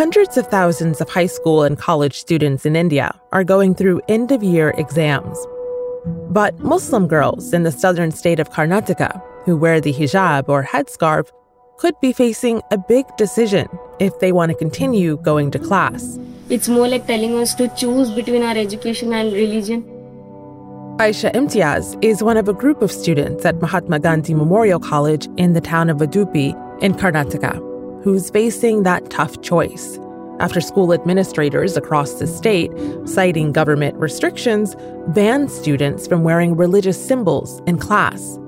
Hundreds of thousands of high school and college students in India are going through end of year exams. But Muslim girls in the southern state of Karnataka who wear the hijab or headscarf could be facing a big decision if they want to continue going to class. It's more like telling us to choose between our education and religion. Aisha Imtiaz is one of a group of students at Mahatma Gandhi Memorial College in the town of Udupi in Karnataka who's facing that tough choice after school administrators across the state, citing government restrictions, banned students from wearing religious symbols in class.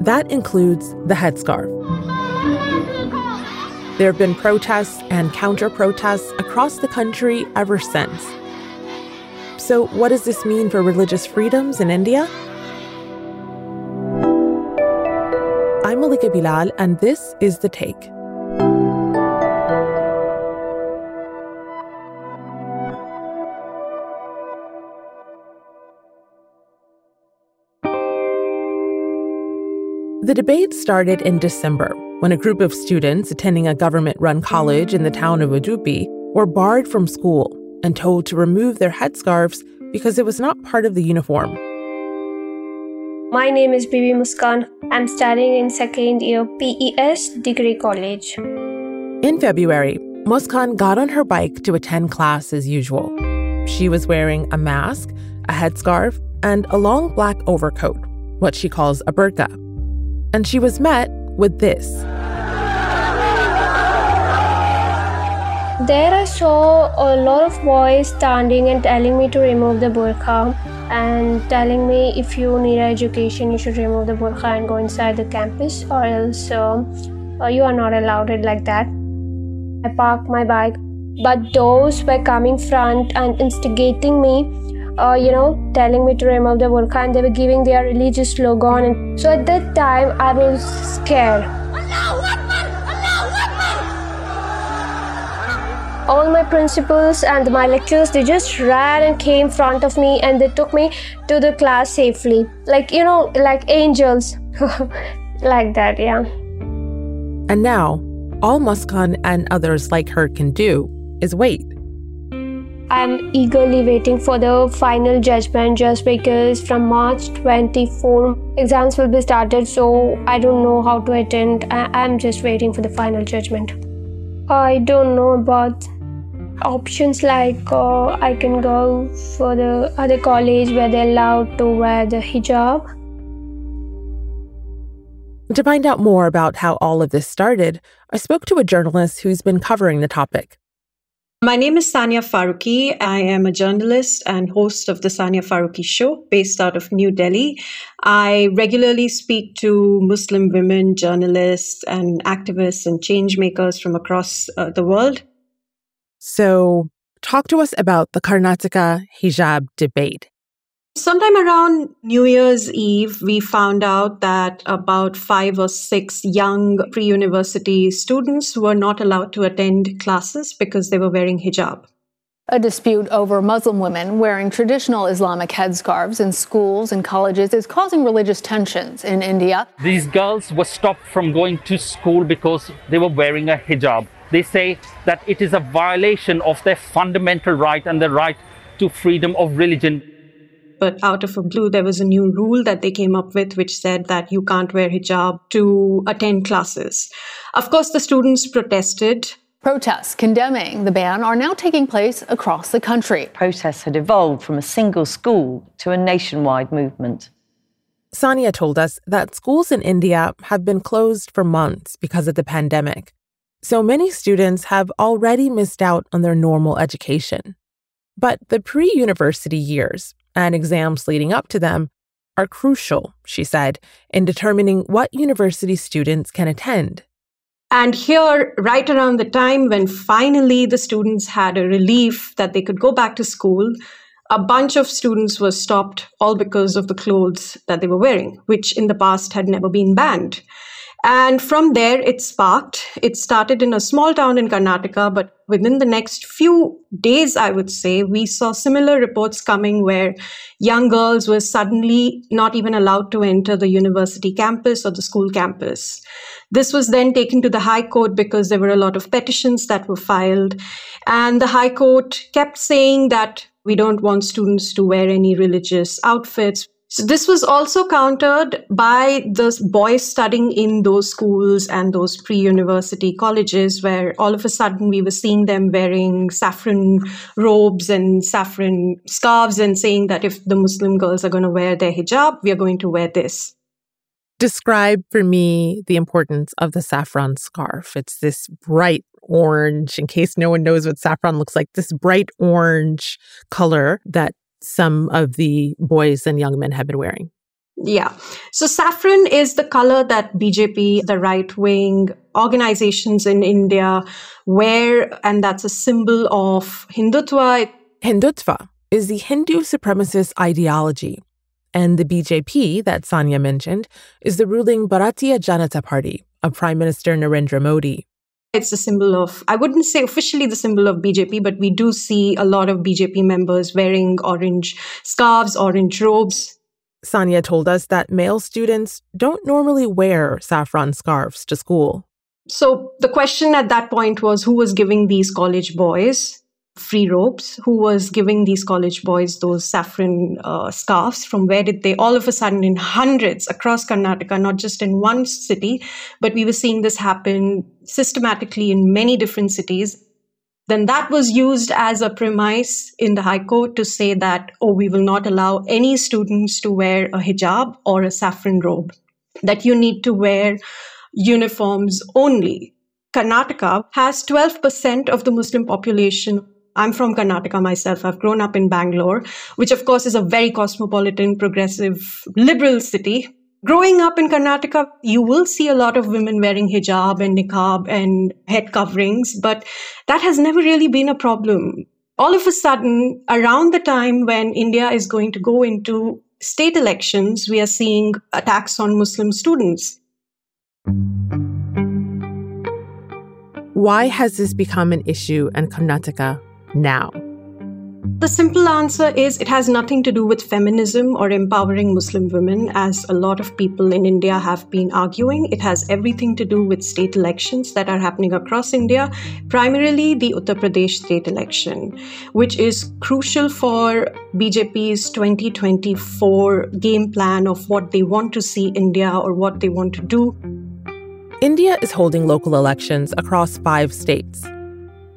That includes the headscarf. There have been protests and counter protests across the country ever since. So, what does this mean for religious freedoms in India? I'm Malika Bilal, and this is The Take. The debate started in December when a group of students attending a government run college in the town of Udupi were barred from school and told to remove their headscarves because it was not part of the uniform. My name is Bibi Muskan. I'm studying in second year PES degree college. In February, Muskan got on her bike to attend class as usual. She was wearing a mask, a headscarf, and a long black overcoat, what she calls a burqa. And she was met with this. There I saw a lot of boys standing and telling me to remove the burqa and telling me if you need education, you should remove the burqa and go inside the campus, or else uh, uh, you are not allowed it like that. I parked my bike, but those were coming front and instigating me. Uh, you know, telling me to remove the burqa, and they were giving their religious slogan. And so at that time, I was scared. all my principals and my lecturers they just ran and came in front of me and they took me to the class safely like you know like angels like that yeah and now all muskan and others like her can do is wait I'm eagerly waiting for the final judgment just because from March 24 exams will be started so I don't know how to attend. I- I'm just waiting for the final judgment. I don't know about options like uh, I can go for the other college where they're allowed to wear the hijab. To find out more about how all of this started, I spoke to a journalist who's been covering the topic. My name is Sania Farooqui. I am a journalist and host of the Sania Farooqui Show based out of New Delhi. I regularly speak to Muslim women, journalists, and activists and change makers from across uh, the world. So, talk to us about the Karnataka hijab debate. Sometime around New Year's Eve, we found out that about five or six young pre university students were not allowed to attend classes because they were wearing hijab. A dispute over Muslim women wearing traditional Islamic headscarves in schools and colleges is causing religious tensions in India. These girls were stopped from going to school because they were wearing a hijab. They say that it is a violation of their fundamental right and the right to freedom of religion but out of a blue, there was a new rule that they came up with, which said that you can't wear hijab to attend classes. Of course, the students protested. Protests condemning the ban are now taking place across the country. Protests had evolved from a single school to a nationwide movement. Sania told us that schools in India have been closed for months because of the pandemic. So many students have already missed out on their normal education. But the pre university years, and exams leading up to them are crucial, she said, in determining what university students can attend. And here, right around the time when finally the students had a relief that they could go back to school, a bunch of students were stopped all because of the clothes that they were wearing, which in the past had never been banned. And from there, it sparked. It started in a small town in Karnataka, but within the next few days, I would say, we saw similar reports coming where young girls were suddenly not even allowed to enter the university campus or the school campus. This was then taken to the High Court because there were a lot of petitions that were filed. And the High Court kept saying that we don't want students to wear any religious outfits. So this was also countered by the boys studying in those schools and those pre-university colleges where all of a sudden we were seeing them wearing saffron robes and saffron scarves and saying that if the Muslim girls are going to wear their hijab, we are going to wear this. Describe for me the importance of the saffron scarf. It's this bright orange, in case no one knows what saffron looks like, this bright orange color that some of the boys and young men have been wearing. Yeah. So saffron is the color that BJP, the right wing organizations in India wear, and that's a symbol of Hindutva. Hindutva is the Hindu supremacist ideology. And the BJP that Sania mentioned is the ruling Bharatiya Janata Party of Prime Minister Narendra Modi. It's a symbol of, I wouldn't say officially the symbol of BJP, but we do see a lot of BJP members wearing orange scarves, orange robes. Sania told us that male students don't normally wear saffron scarves to school. So the question at that point was who was giving these college boys free robes who was giving these college boys those saffron uh, scarves from where did they all of a sudden in hundreds across karnataka not just in one city but we were seeing this happen systematically in many different cities. Then that was used as a premise in the high court to say that oh we will not allow any students to wear a hijab or a saffron robe that you need to wear uniforms only. Karnataka has 12% of the Muslim population I'm from Karnataka myself. I've grown up in Bangalore, which of course is a very cosmopolitan, progressive, liberal city. Growing up in Karnataka, you will see a lot of women wearing hijab and niqab and head coverings, but that has never really been a problem. All of a sudden, around the time when India is going to go into state elections, we are seeing attacks on Muslim students. Why has this become an issue in Karnataka now? The simple answer is it has nothing to do with feminism or empowering Muslim women, as a lot of people in India have been arguing. It has everything to do with state elections that are happening across India, primarily the Uttar Pradesh state election, which is crucial for BJP's 2024 game plan of what they want to see India or what they want to do. India is holding local elections across five states.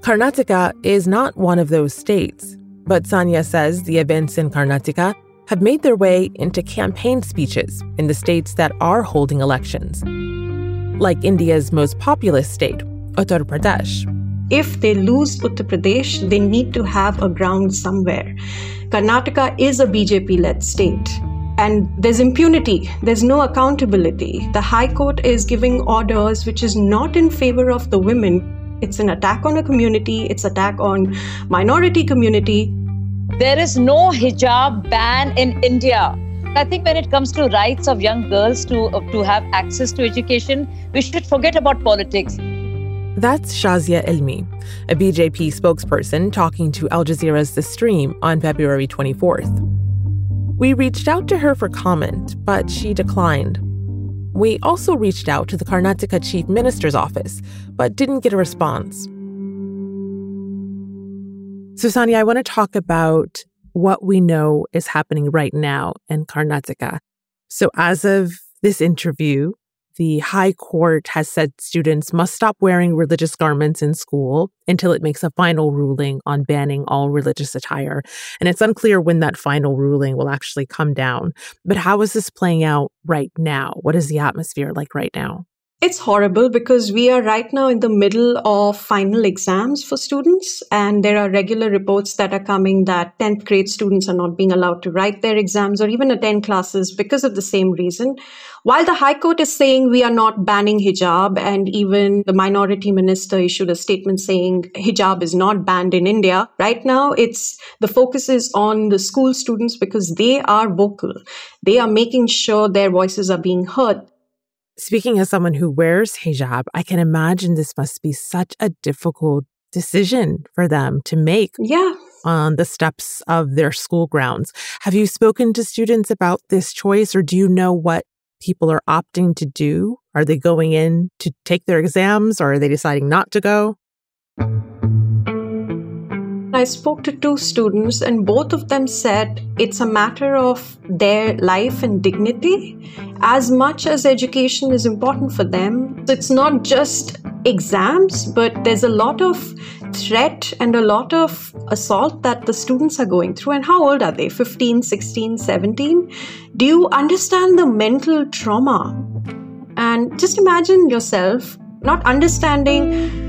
Karnataka is not one of those states, but Sania says the events in Karnataka have made their way into campaign speeches in the states that are holding elections, like India's most populous state, Uttar Pradesh. If they lose Uttar Pradesh, they need to have a ground somewhere. Karnataka is a BJP led state. And there's impunity, there's no accountability. The High Court is giving orders which is not in favor of the women it's an attack on a community, it's attack on minority community. There is no hijab ban in India. I think when it comes to rights of young girls to, uh, to have access to education, we should forget about politics. That's Shazia Ilmi, a BJP spokesperson talking to Al Jazeera's The Stream on February 24th. We reached out to her for comment, but she declined. We also reached out to the Karnataka Chief Minister's office, but didn't get a response. So, I want to talk about what we know is happening right now in Karnataka. So, as of this interview, the High Court has said students must stop wearing religious garments in school until it makes a final ruling on banning all religious attire. And it's unclear when that final ruling will actually come down. But how is this playing out right now? What is the atmosphere like right now? It's horrible because we are right now in the middle of final exams for students, and there are regular reports that are coming that 10th grade students are not being allowed to write their exams or even attend classes because of the same reason. While the High Court is saying we are not banning hijab, and even the minority minister issued a statement saying hijab is not banned in India, right now it's the focus is on the school students because they are vocal. They are making sure their voices are being heard Speaking as someone who wears hijab, I can imagine this must be such a difficult decision for them to make yeah. on the steps of their school grounds. Have you spoken to students about this choice or do you know what people are opting to do? Are they going in to take their exams or are they deciding not to go? I spoke to two students, and both of them said it's a matter of their life and dignity as much as education is important for them. It's not just exams, but there's a lot of threat and a lot of assault that the students are going through. And how old are they? 15, 16, 17? Do you understand the mental trauma? And just imagine yourself not understanding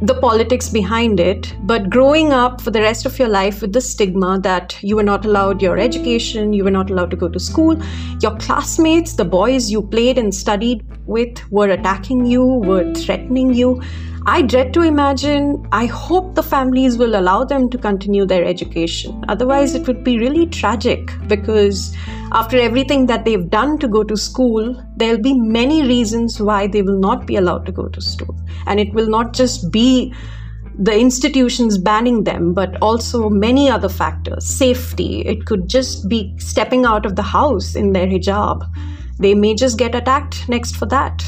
the politics behind it, but growing up for the rest of your life with the stigma that you were not allowed your education, you were not allowed to go to school, your classmates, the boys you played and studied with, were attacking you, were threatening you. I dread to imagine, I hope the families will allow them to continue their education. Otherwise, it would be really tragic because after everything that they've done to go to school, there'll be many reasons why they will not be allowed to go to school. And it will not just be the institutions banning them, but also many other factors. Safety, it could just be stepping out of the house in their hijab. They may just get attacked next for that.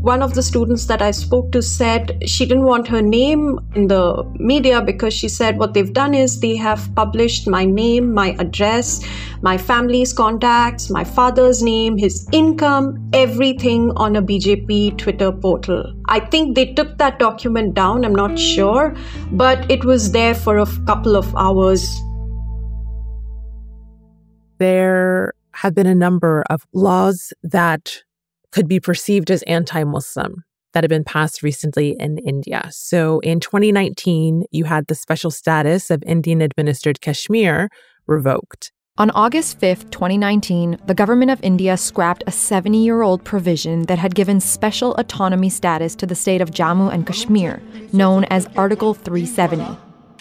One of the students that I spoke to said she didn't want her name in the media because she said what they've done is they have published my name, my address, my family's contacts, my father's name, his income, everything on a BJP Twitter portal. I think they took that document down, I'm not sure, but it was there for a couple of hours. There have been a number of laws that could be perceived as anti Muslim that had been passed recently in India. So in 2019, you had the special status of Indian administered Kashmir revoked. On August 5, 2019, the government of India scrapped a 70 year old provision that had given special autonomy status to the state of Jammu and Kashmir, known as Article 370.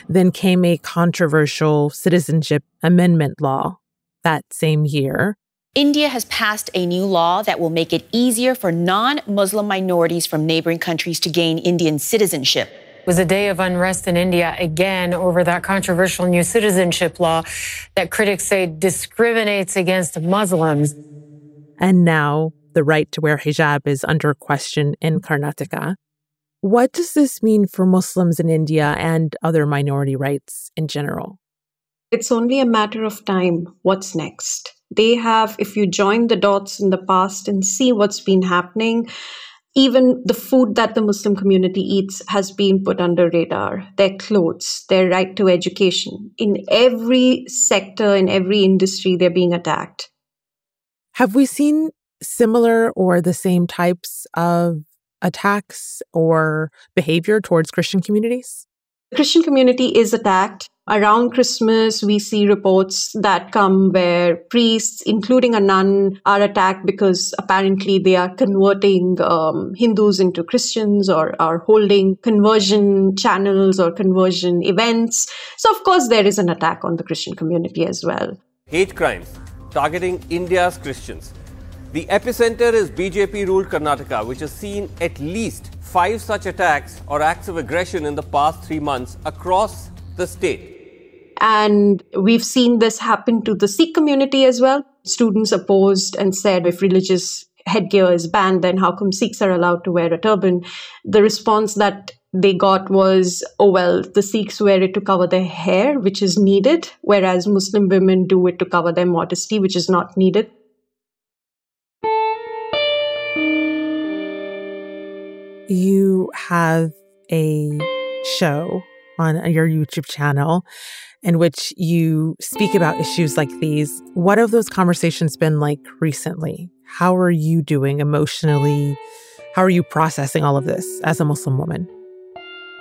Then came a controversial citizenship amendment law that same year India has passed a new law that will make it easier for non Muslim minorities from neighboring countries to gain Indian citizenship. It was a day of unrest in India again over that controversial new citizenship law that critics say discriminates against Muslims. And now the right to wear hijab is under question in Karnataka. What does this mean for Muslims in India and other minority rights in general? It's only a matter of time. What's next? They have if you join the dots in the past and see what's been happening even the food that the muslim community eats has been put under radar. Their clothes their right to education. In every sector in every industry they're being attacked. Have we seen similar or the same types of attacks or behavior towards christian communities? The christian community is attacked around Christmas, we see reports that come where priests, including a nun, are attacked because apparently they are converting um, Hindus into Christians or are holding conversion channels or conversion events. So, of course, there is an attack on the Christian community as well. Hate crimes targeting India's Christians. The epicenter is BJP ruled Karnataka, which has seen at least five such attacks or acts of aggression in the past three months across the state. And we've seen this happen to the Sikh community as well. Students opposed and said if religious headgear is banned, then how come Sikhs are allowed to wear a turban? The response that they got was, oh, well, the Sikhs wear it to cover their hair, which is needed, whereas Muslim women do it to cover their modesty, which is not needed. You have a show on your YouTube channel in which you speak about issues like these. What have those conversations been like recently? How are you doing emotionally? How are you processing all of this as a Muslim woman?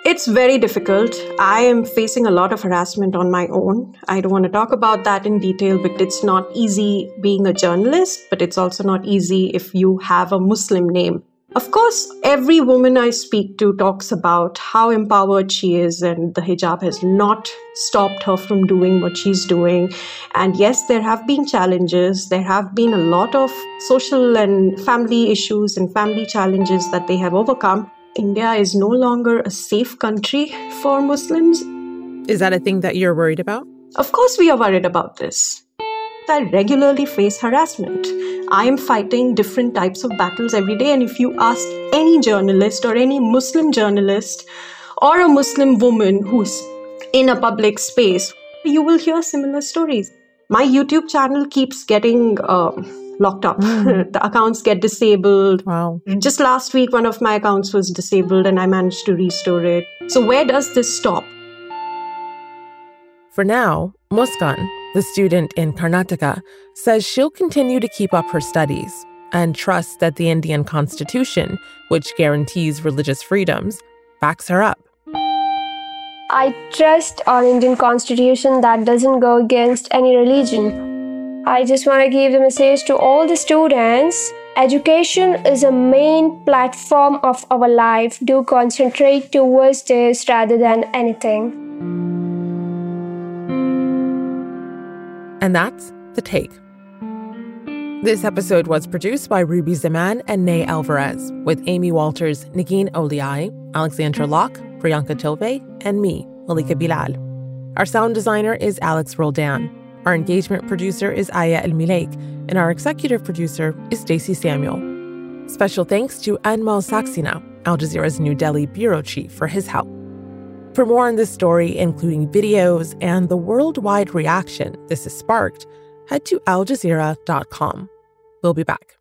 It's very difficult. I am facing a lot of harassment on my own. I don't want to talk about that in detail, but it's not easy being a journalist, but it's also not easy if you have a Muslim name. Of course, every woman I speak to talks about how empowered she is, and the hijab has not stopped her from doing what she's doing. And yes, there have been challenges. There have been a lot of social and family issues and family challenges that they have overcome. India is no longer a safe country for Muslims. Is that a thing that you're worried about? Of course, we are worried about this. I regularly face harassment. I am fighting different types of battles every day. And if you ask any journalist or any Muslim journalist or a Muslim woman who's in a public space, you will hear similar stories. My YouTube channel keeps getting um, locked up. Mm. the accounts get disabled. Wow. Just last week, one of my accounts was disabled and I managed to restore it. So, where does this stop? For now, Muskan, the student in Karnataka, says she'll continue to keep up her studies and trusts that the Indian constitution, which guarantees religious freedoms, backs her up. I trust our Indian constitution that doesn't go against any religion. I just want to give the message to all the students education is a main platform of our life. Do concentrate towards this rather than anything. And that's The Take. This episode was produced by Ruby Zaman and Nay Alvarez, with Amy Walters, Negin Owliaei, Alexandra Locke, Priyanka Tilve, and me, Malika Bilal. Our sound designer is Alex Roldan. Our engagement producer is Aya El Mileik, and our executive producer is Stacey Samuel. Special thanks to Anmol Saxena, Al Jazeera's New Delhi bureau chief, for his help. For more on this story, including videos and the worldwide reaction this has sparked, head to aljazeera.com. We'll be back.